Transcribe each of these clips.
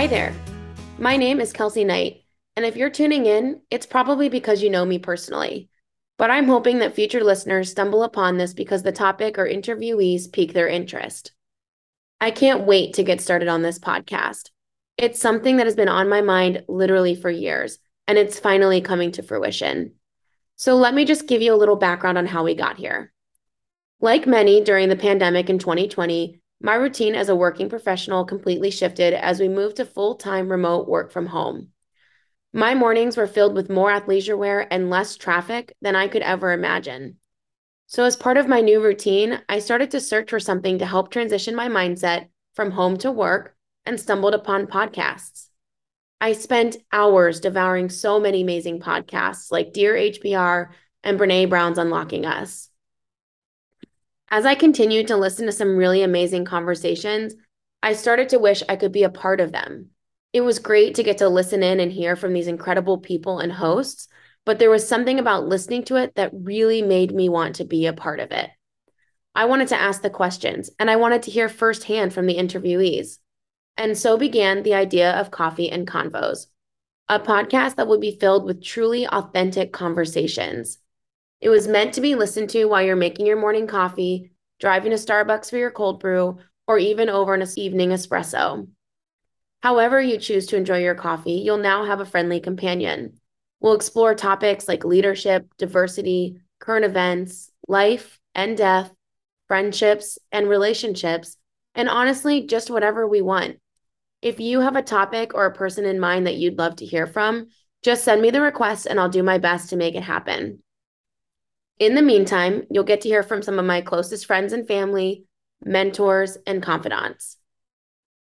Hi there. My name is Kelsey Knight, and if you're tuning in, it's probably because you know me personally. But I'm hoping that future listeners stumble upon this because the topic or interviewees pique their interest. I can't wait to get started on this podcast. It's something that has been on my mind literally for years, and it's finally coming to fruition. So let me just give you a little background on how we got here. Like many during the pandemic in 2020, my routine as a working professional completely shifted as we moved to full time remote work from home. My mornings were filled with more athleisure wear and less traffic than I could ever imagine. So, as part of my new routine, I started to search for something to help transition my mindset from home to work and stumbled upon podcasts. I spent hours devouring so many amazing podcasts like Dear HBR and Brene Brown's Unlocking Us. As I continued to listen to some really amazing conversations, I started to wish I could be a part of them. It was great to get to listen in and hear from these incredible people and hosts, but there was something about listening to it that really made me want to be a part of it. I wanted to ask the questions and I wanted to hear firsthand from the interviewees. And so began the idea of Coffee and Convos, a podcast that would be filled with truly authentic conversations. It was meant to be listened to while you're making your morning coffee, driving to Starbucks for your cold brew, or even over an evening espresso. However, you choose to enjoy your coffee, you'll now have a friendly companion. We'll explore topics like leadership, diversity, current events, life and death, friendships and relationships, and honestly, just whatever we want. If you have a topic or a person in mind that you'd love to hear from, just send me the request and I'll do my best to make it happen. In the meantime, you'll get to hear from some of my closest friends and family, mentors, and confidants.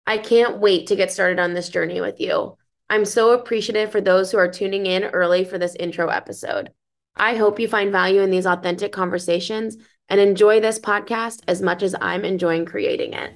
I can't wait to get started on this journey with you. I'm so appreciative for those who are tuning in early for this intro episode. I hope you find value in these authentic conversations and enjoy this podcast as much as I'm enjoying creating it.